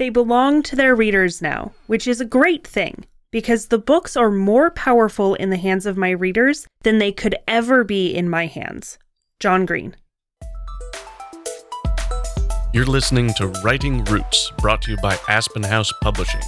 They belong to their readers now, which is a great thing because the books are more powerful in the hands of my readers than they could ever be in my hands. John Green. You're listening to Writing Roots, brought to you by Aspen House Publishing.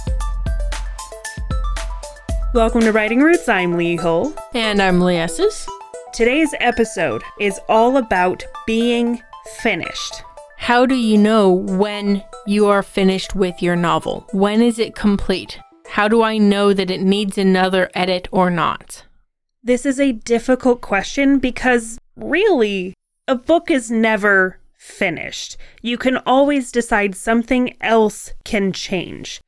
Welcome to Writing Roots. I'm Leigh Hull. And I'm Ley Esses. Today's episode is all about being finished. How do you know when you are finished with your novel? When is it complete? How do I know that it needs another edit or not? This is a difficult question because really, a book is never finished. You can always decide something else can change.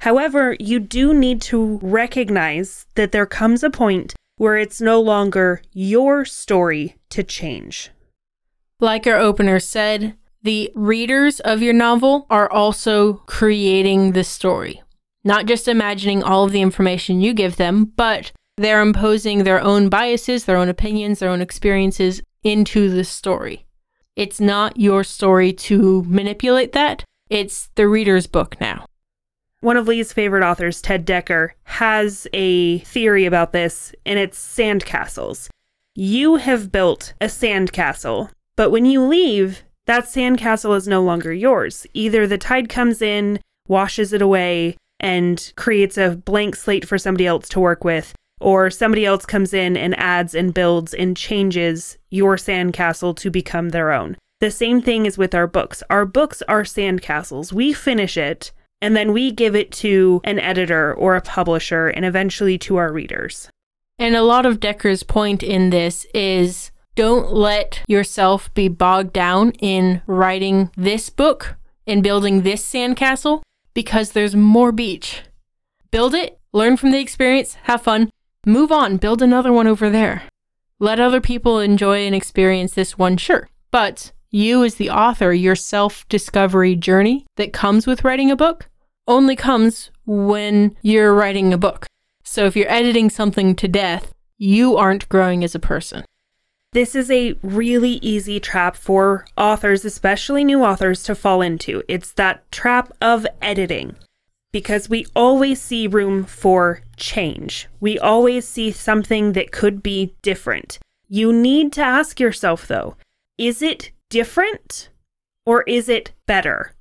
However, you do need to recognize that there comes a point where it's no longer your story to change. Like our opener said, the readers of your novel are also creating the story not just imagining all of the information you give them, but they're imposing their own biases, their own opinions, their own experiences into the story. It's not your story to manipulate that, it's the reader's book now. One of Lee's favorite authors, Ted Dekker, has a theory about this, and it's sandcastles. You have built a sandcastle, but when you leave, that sandcastle is no longer yours. Either the tide comes in, washes it away, and creates a blank slate for somebody else to work with, or somebody else comes in and adds and builds and changes your sandcastle to become their own. The same thing is with our books. Our books are sandcastles. We finish it and then we give it to an editor or a publisher and eventually to our readers. And a lot of Dekker's point in this is don't let yourself be bogged down in writing this book and building this sandcastle because there's more beach. Build it, learn from the experience, have fun, move on, build another one over there. Let other people enjoy and experience this one, sure. But you, as the author, your self discovery journey that comes with writing a book only comes when you're writing a book. So if you're editing something to death, you aren't growing as a person. This is a really easy trap for authors, especially new authors, to fall into. It's that trap of editing because we always see room for change. We always see something that could be different. You need to ask yourself, though, is it different or is it better?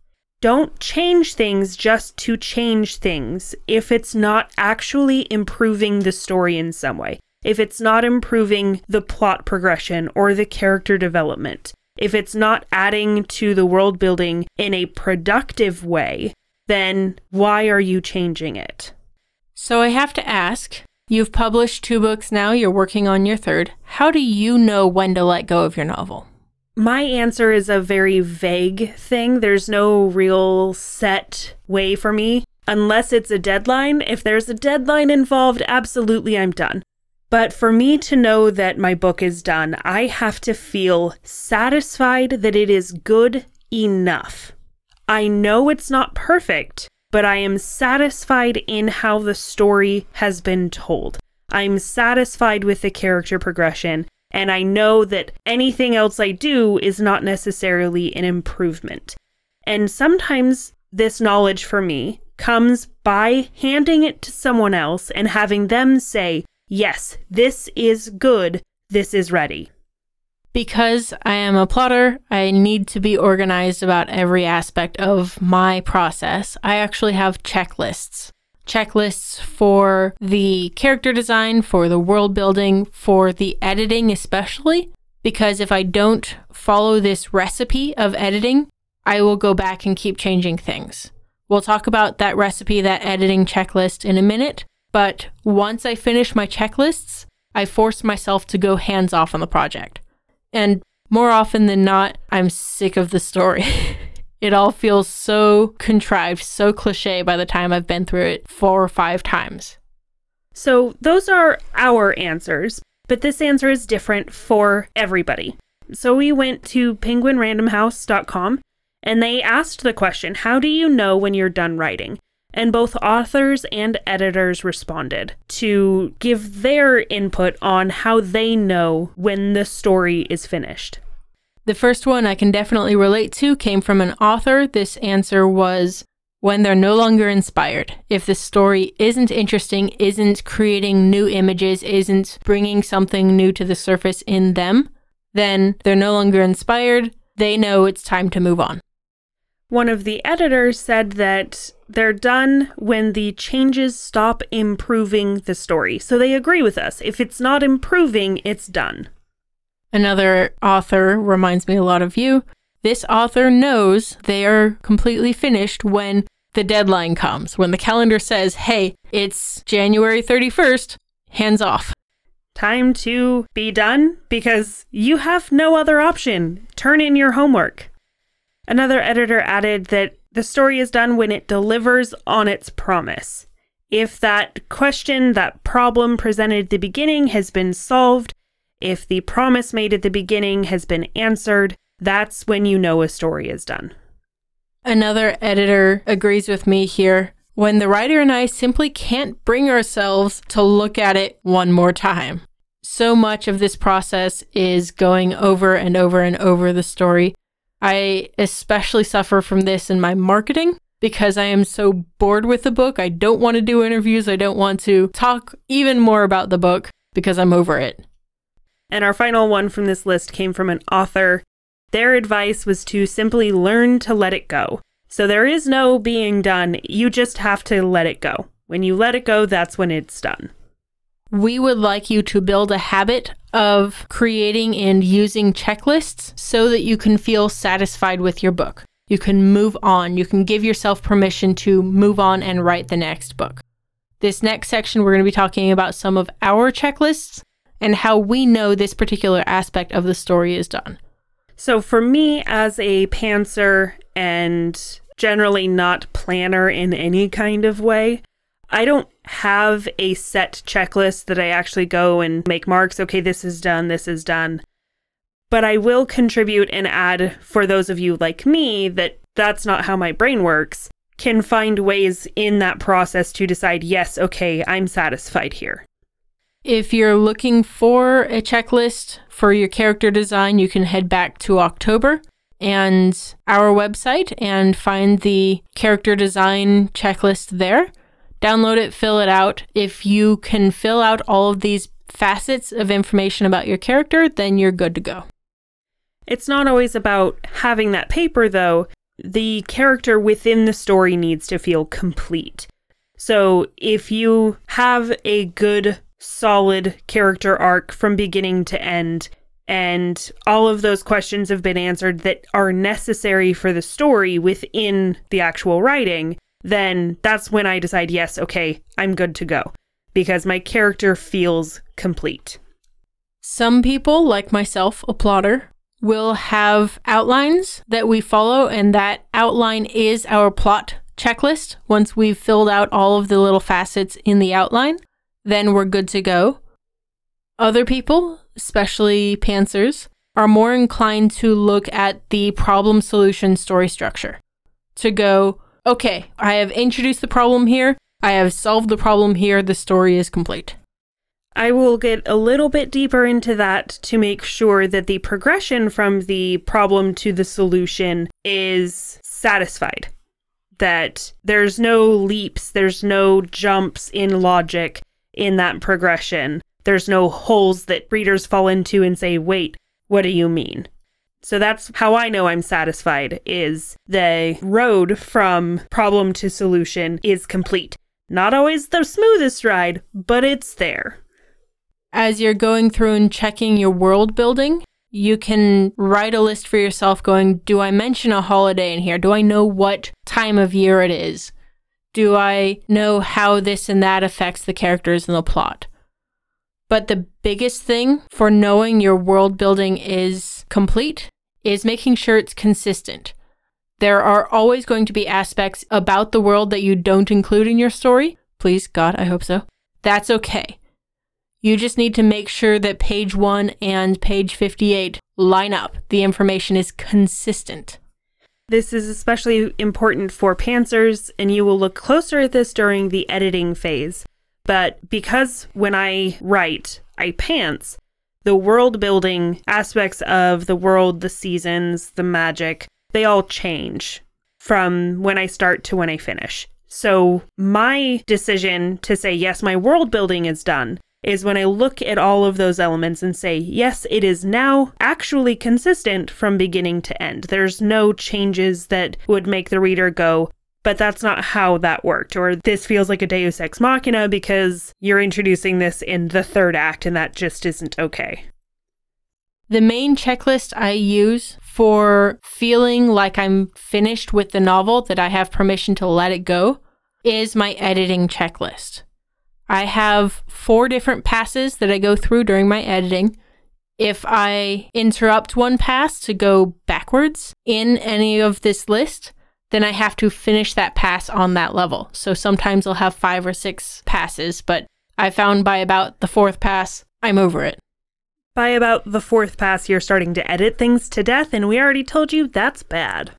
Don't change things just to change things if it's not actually improving the story in some way if it's not improving the plot progression or the character development, if it's not adding to the world building in a productive way, then why are you changing it? So I have to ask you've published two books now, you're working on your third. How do you know when to let go of your novel? My answer is a very vague thing. There's no real set way for me. Unless it's a deadline. If there's a deadline involved, absolutely I'm done. But for me to know that my book is done, I have to feel satisfied that it is good enough. I know it's not perfect, but I am satisfied in how the story has been told. I'm satisfied with the character progression, and I know that anything else I do is not necessarily an improvement. And sometimes this knowledge for me comes by handing it to someone else and having them say, yes, this is good, this is ready. Because I am a plotter, I need to be organized about every aspect of my process. I actually have checklists. Checklists for the character design, for the world building, for the editing, especially. Because if I don't follow this recipe of editing, I will go back and keep changing things. We'll talk about that recipe, that editing checklist in a minute. But once I finish my checklists, I force myself to go hands off on the project. And more often than not, I'm sick of the story. it all feels so contrived, so cliche by the time I've been through it four or five times. So, those are our answers, but this answer is different for everybody. So, we went to penguinrandomhouse.com and they asked the question How do you know when you're done writing? And both authors and editors responded to give their input on how they know when the story is finished. The first one I can definitely relate to came from an author. This answer was when they're no longer inspired. If the story isn't interesting, isn't creating new images, isn't bringing something new to the surface in them, then they're no longer inspired. They know it's time to move on. One of the editors said that they're done when the changes stop improving the story. So they agree with us. If it's not improving, it's done. Another author reminds me a lot of you. This author knows they are completely finished when the deadline comes, when the calendar says, hey, it's January 31st, hands off. Time to be done because you have no other option. Turn in your homework. Another editor added that the story is done when it delivers on its promise. If that question, that problem presented at the beginning has been solved, if the promise made at the beginning has been answered, that's when you know a story is done. Another editor agrees with me here. When the writer and I simply can't bring ourselves to look at it one more time. So much of this process is going over and over and over the story. I especially suffer from this in my marketing because I am so bored with the book. I don't want to do interviews. I don't want to talk even more about the book because I'm over it. And our final one from this list came from an author their advice was to simply learn to let it go. So there is no being done, you just have to let it go. When you let it go, that's when it's done. We would like you to build a habit of creating and using checklists so that you can feel satisfied with your book. You can move on. You can give yourself permission to move on and write the next book. This next section, we're going to be talking about some of our checklists and how we know this particular aspect of the story is done. So for me as a pantser and generally not planner in any kind of way, I don't have a set checklist that I actually go and make marks. Okay, this is done, this is done. But I will contribute and add for those of you like me that that's not how my brain works, can find ways in that process to decide, yes, okay, I'm satisfied here. If you're looking for a checklist for your character design, you can head back to October and our website and find the character design checklist there. Download it, fill it out. If you can fill out all of these facets of information about your character, then you're good to go. It's not always about having that paper, though. The character within the story needs to feel complete. So if you have a good solid character arc from beginning to end. And all of those questions have been answered that are necessary for the story within the actual writing. Then that's when I decide, yes, okay, I'm good to go because my character feels complete. Some people, like myself, a plotter, will have outlines that we follow, and that outline is our plot checklist once we've filled out all of the little facets in the outline then we're good to go. Other people, especially pantsers, are more inclined to look at the problem solution story structure. To go, okay, I have introduced the problem here, I have solved the problem here, the story is complete. I will get a little bit deeper into that to make sure that the progression from the problem to the solution is satisfied. That there's no leaps, there's no jumps in logic, in that progression. There's no holes that readers fall into and say, wait, what do you mean? So that's how I know I'm satisfied is the road from problem to solution is complete. Not always the smoothest ride, but it's there. As you're going through and checking your world building, you can write a list for yourself going, do I mention a holiday in here? Do I know what time of year it is? do I know how this and that affects the characters and the plot? But the biggest thing for knowing your world building is complete is making sure it's consistent. There are always going to be aspects about the world that you don't include in your story. Please, God, I hope so. That's okay. You just need to make sure that page 1 and page 58 line up. The information is consistent. This is especially important for pantsers, and you will look closer at this during the editing phase. But because when I write, I pants, the world building aspects of the world, the seasons, the magic, they all change. from when I start to when I finish. So, my decision to say, yes, my world building is done, is when I look at all of those elements and say, yes, it is now actually consistent from beginning to end. There's no changes that would make the reader go, but that's not how that worked. Or this feels like a Deus Ex Machina because you're introducing this in the third act and that just isn't okay. The main checklist I use for feeling like I'm finished with the novel, that I have permission to let it go, is my editing checklist. I have four different passes that I go through during my editing. If I interrupt one pass to go backwards in any of this list, then I have to finish that pass on that level. So sometimes I'll have five or six passes, but I found by about the fourth pass, I'm over it. By about the fourth pass, you're starting to edit things to death, and we already told you that's bad.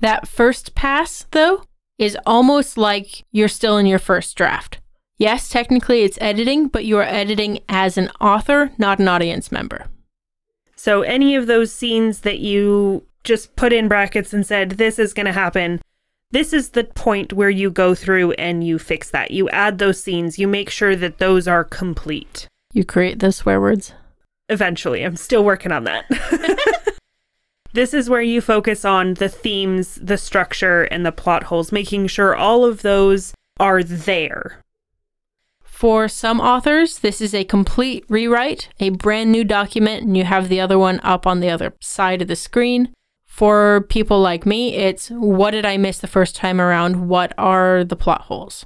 That first pass, though, is almost like you're still in your first draft. Yes, technically it's editing, but you are editing as an author, not an audience member. So, any of those scenes that you just put in brackets and said, this is going to happen, this is the point where you go through and you fix that. You add those scenes, you make sure that those are complete. You create the swear words? Eventually. I'm still working on that. this is where you focus on the themes, the structure, and the plot holes, making sure all of those are there. For some authors, this is a complete rewrite, a brand new document, and you have the other one up on the other side of the screen. For people like me, it's what did I miss the first time around? What are the plot holes?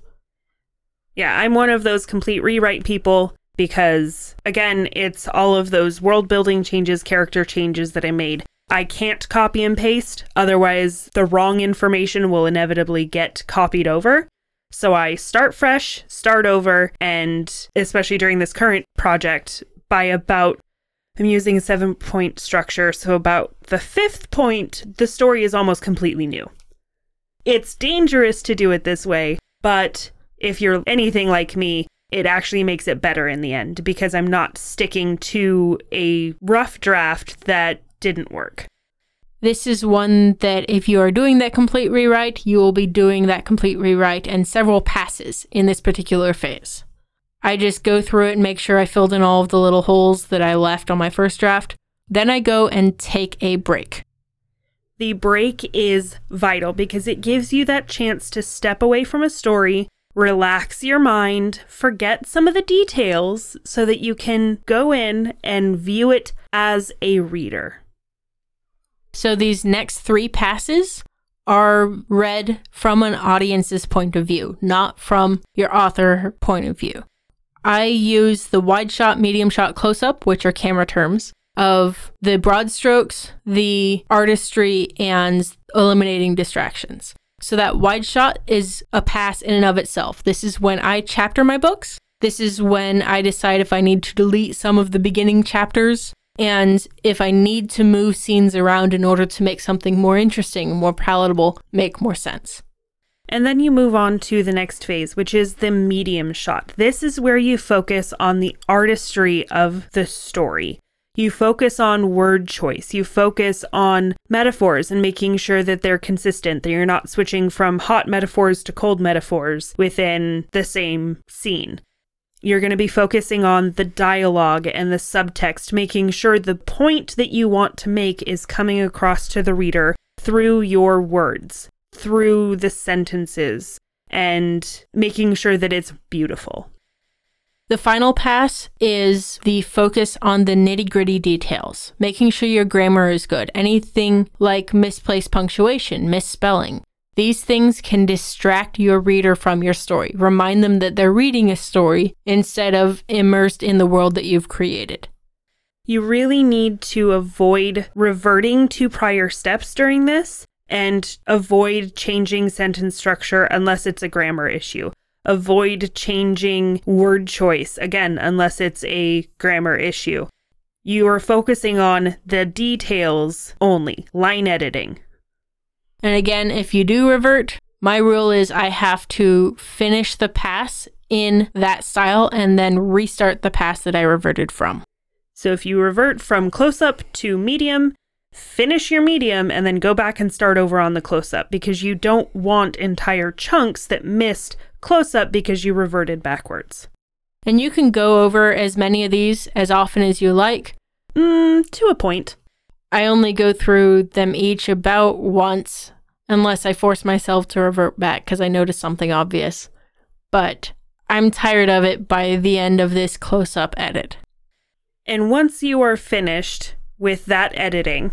Yeah, I'm one of those complete rewrite people because, again, it's all of those world building changes, character changes that I made. I can't copy and paste, otherwise, the wrong information will inevitably get copied over. So I start fresh, start over, and especially during this current project, by about I'm using a seven point structure, so about the fifth point, the story is almost completely new. It's dangerous to do it this way, but if you're anything like me, it actually makes it better in the end because I'm not sticking to a rough draft that didn't work. This is one that if you are doing that complete rewrite, you will be doing that complete rewrite and several passes in this particular phase. I just go through it and make sure I filled in all of the little holes that I left on my first draft. Then I go and take a break. The break is vital because it gives you that chance to step away from a story, relax your mind, forget some of the details so that you can go in and view it as a reader. So these next three passes are read from an audience's point of view, not from your author point of view. I use the wide shot, medium shot, close up, which are camera terms, of the broad strokes, the artistry, and eliminating distractions. So that wide shot is a pass in and of itself. This is when I chapter my books. This is when I decide if I need to delete some of the beginning chapters and if I need to move scenes around in order to make something more interesting, more palatable, make more sense. And then you move on to the next phase, which is the medium shot. This is where you focus on the artistry of the story. You focus on word choice. You focus on metaphors and making sure that they're consistent, that you're not switching from hot metaphors to cold metaphors within the same scene. You're going to be focusing on the dialogue and the subtext, making sure the point that you want to make is coming across to the reader through your words, through the sentences, and making sure that it's beautiful. The final pass is the focus on the nitty gritty details, making sure your grammar is good. Anything like misplaced punctuation, misspelling, these things can distract your reader from your story. Remind them that they're reading a story instead of immersed in the world that you've created. You really need to avoid reverting to prior steps during this and avoid changing sentence structure unless it's a grammar issue. Avoid changing word choice, again, unless it's a grammar issue. You are focusing on the details only, line editing. And again, if you do revert, my rule is I have to finish the pass in that style and then restart the pass that I reverted from. So if you revert from close up to medium, finish your medium and then go back and start over on the close up because you don't want entire chunks that missed close up because you reverted backwards. And you can go over as many of these as often as you like. Mm, to a point. I only go through them each about once, unless I force myself to revert back because I notice something obvious. But I'm tired of it by the end of this close up edit. And once you are finished with that editing,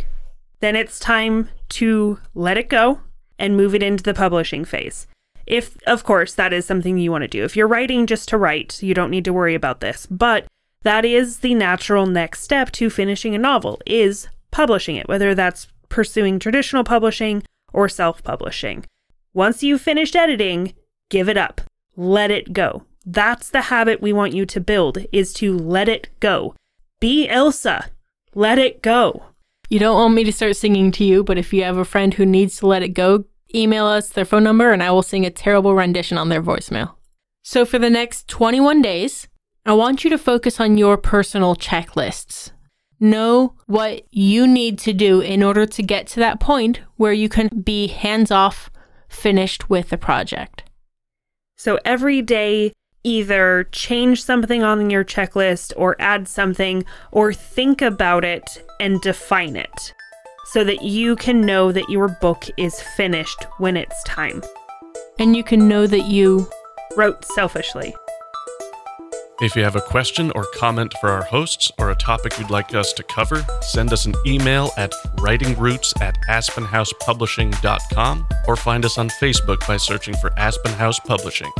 then it's time to let it go and move it into the publishing phase. If, of course, that is something you want to do. If you're writing just to write, you don't need to worry about this. But that is the natural next step to finishing a novel is publishing it, whether that's pursuing traditional publishing or self-publishing. Once you've finished editing, give it up. Let it go. That's the habit we want you to build is to let it go. Be Elsa. Let it go. You don't want me to start singing to you, but if you have a friend who needs to let it go, email us their phone number and I will sing a terrible rendition on their voicemail. So for the next 21 days, I want you to focus on your personal checklists. Know what you need to do in order to get to that point where you can be hands off, finished with the project. So every day, either change something on your checklist or add something or think about it and define it so that you can know that your book is finished when it's time. And you can know that you wrote selfishly. If you have a question or comment for our hosts or a topic you'd like us to cover, send us an email at writingroots at aspenhousepublishing.com or find us on Facebook by searching for Aspen House Publishing.